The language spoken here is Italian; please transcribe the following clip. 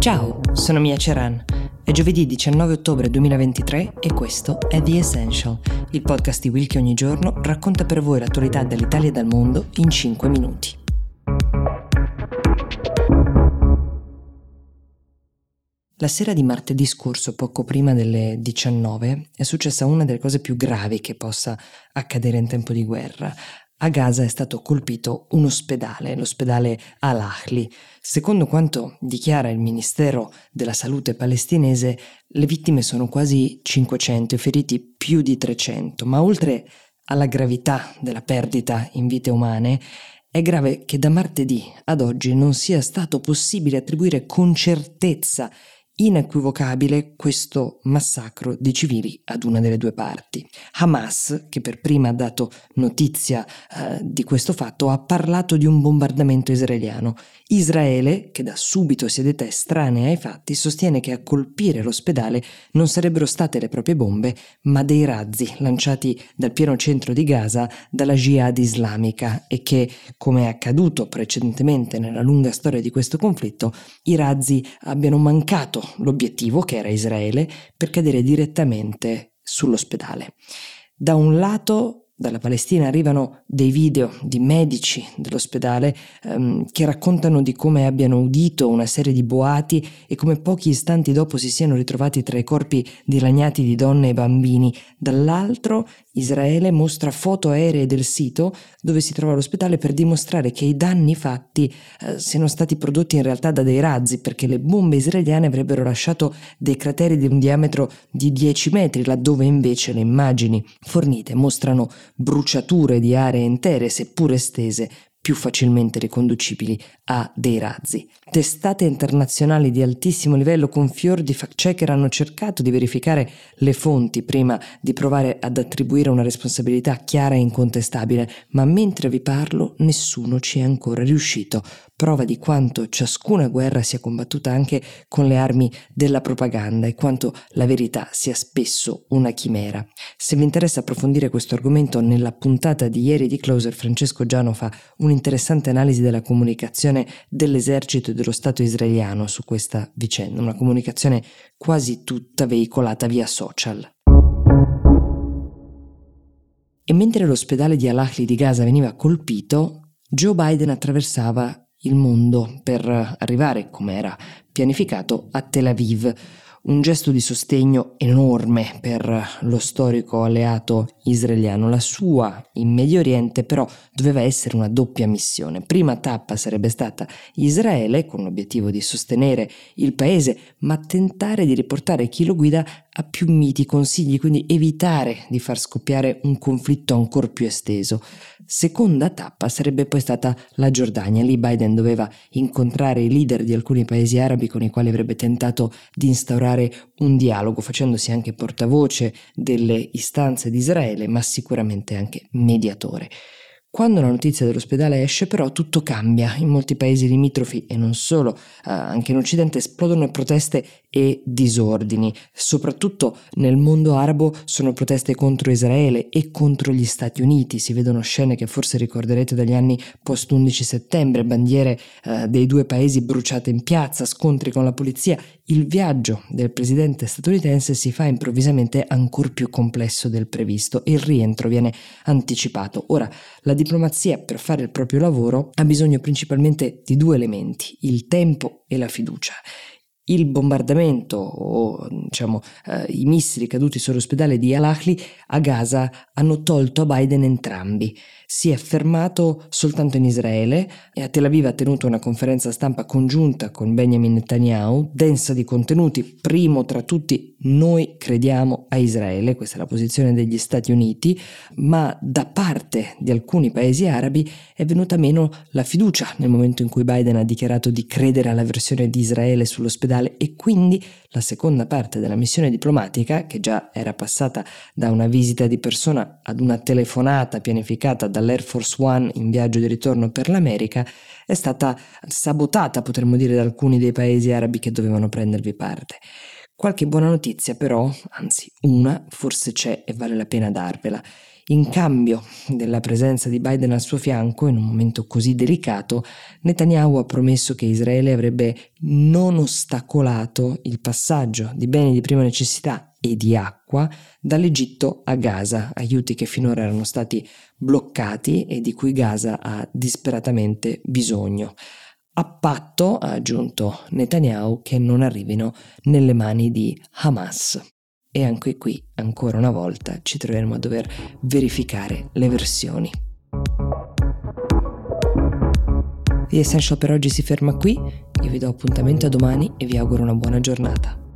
Ciao, sono Mia Ceran. È giovedì 19 ottobre 2023 e questo è The Essential, il podcast di Will che ogni giorno racconta per voi l'attualità dall'Italia e dal mondo in 5 minuti. La sera di martedì scorso, poco prima delle 19, è successa una delle cose più gravi che possa accadere in tempo di guerra. A Gaza è stato colpito un ospedale, l'ospedale Al-Ahli. Secondo quanto dichiara il Ministero della Salute palestinese, le vittime sono quasi 500 e feriti più di 300, ma oltre alla gravità della perdita in vite umane, è grave che da martedì ad oggi non sia stato possibile attribuire con certezza inequivocabile questo massacro di civili ad una delle due parti. Hamas, che per prima ha dato notizia eh, di questo fatto, ha parlato di un bombardamento israeliano. Israele, che da subito si è detta estranea ai fatti, sostiene che a colpire l'ospedale non sarebbero state le proprie bombe, ma dei razzi lanciati dal pieno centro di Gaza dalla jihad islamica e che, come è accaduto precedentemente nella lunga storia di questo conflitto, i razzi abbiano mancato l'obiettivo, che era Israele, per cadere direttamente sull'ospedale. Da un lato dalla Palestina arrivano dei video di medici dell'ospedale ehm, che raccontano di come abbiano udito una serie di boati e come pochi istanti dopo si siano ritrovati tra i corpi dilaniati di donne e bambini. Dall'altro Israele mostra foto aeree del sito dove si trova l'ospedale per dimostrare che i danni fatti eh, siano stati prodotti in realtà da dei razzi perché le bombe israeliane avrebbero lasciato dei crateri di un diametro di 10 metri laddove invece le immagini fornite mostrano bruciature di aree intere seppur estese più facilmente riconducibili a dei razzi. Testate internazionali di altissimo livello con fior di fact-checker hanno cercato di verificare le fonti prima di provare ad attribuire una responsabilità chiara e incontestabile, ma mentre vi parlo nessuno ci è ancora riuscito prova di quanto ciascuna guerra sia combattuta anche con le armi della propaganda e quanto la verità sia spesso una chimera. Se vi interessa approfondire questo argomento, nella puntata di ieri di Closer Francesco Giano fa un'interessante analisi della comunicazione dell'esercito e dello Stato israeliano su questa vicenda, una comunicazione quasi tutta veicolata via social. E mentre l'ospedale di Al-Ahli di Gaza veniva colpito, Joe Biden attraversava il mondo per arrivare, come era pianificato, a Tel Aviv un gesto di sostegno enorme per lo storico alleato israeliano. La sua in Medio Oriente però doveva essere una doppia missione. Prima tappa sarebbe stata Israele, con l'obiettivo di sostenere il paese, ma tentare di riportare chi lo guida a più miti consigli, quindi evitare di far scoppiare un conflitto ancora più esteso. Seconda tappa sarebbe poi stata la Giordania. Lì Biden doveva incontrare i leader di alcuni paesi arabi con i quali avrebbe tentato di instaurare un dialogo, facendosi anche portavoce delle istanze di Israele, ma sicuramente anche mediatore. Quando la notizia dell'ospedale esce però tutto cambia, in molti paesi limitrofi e non solo, eh, anche in Occidente esplodono proteste e disordini, soprattutto nel mondo arabo sono proteste contro Israele e contro gli Stati Uniti, si vedono scene che forse ricorderete dagli anni post 11 settembre, bandiere eh, dei due paesi bruciate in piazza, scontri con la polizia, il viaggio del presidente statunitense si fa improvvisamente ancora più complesso del previsto. E il rientro viene anticipato. Ora, la diplomazia per fare il proprio lavoro ha bisogno principalmente di due elementi, il tempo e la fiducia il bombardamento o diciamo, eh, i missili caduti sull'ospedale di Al-Ahli a Gaza hanno tolto a Biden entrambi. Si è fermato soltanto in Israele e a Tel Aviv ha tenuto una conferenza stampa congiunta con Benjamin Netanyahu, densa di contenuti, primo tra tutti noi crediamo a Israele, questa è la posizione degli Stati Uniti, ma da parte di alcuni paesi arabi è venuta meno la fiducia nel momento in cui Biden ha dichiarato di credere alla versione di Israele sull'ospedale e quindi la seconda parte della missione diplomatica, che già era passata da una visita di persona ad una telefonata pianificata dall'Air Force One in viaggio di ritorno per l'America, è stata sabotata, potremmo dire, da alcuni dei paesi arabi che dovevano prendervi parte. Qualche buona notizia però, anzi una, forse c'è e vale la pena darvela. In cambio della presenza di Biden al suo fianco in un momento così delicato, Netanyahu ha promesso che Israele avrebbe non ostacolato il passaggio di beni di prima necessità e di acqua dall'Egitto a Gaza, aiuti che finora erano stati bloccati e di cui Gaza ha disperatamente bisogno. A patto, ha aggiunto Netanyahu, che non arrivino nelle mani di Hamas. E anche qui, ancora una volta, ci troveremo a dover verificare le versioni. The Essential per oggi si ferma qui, io vi do appuntamento a domani e vi auguro una buona giornata.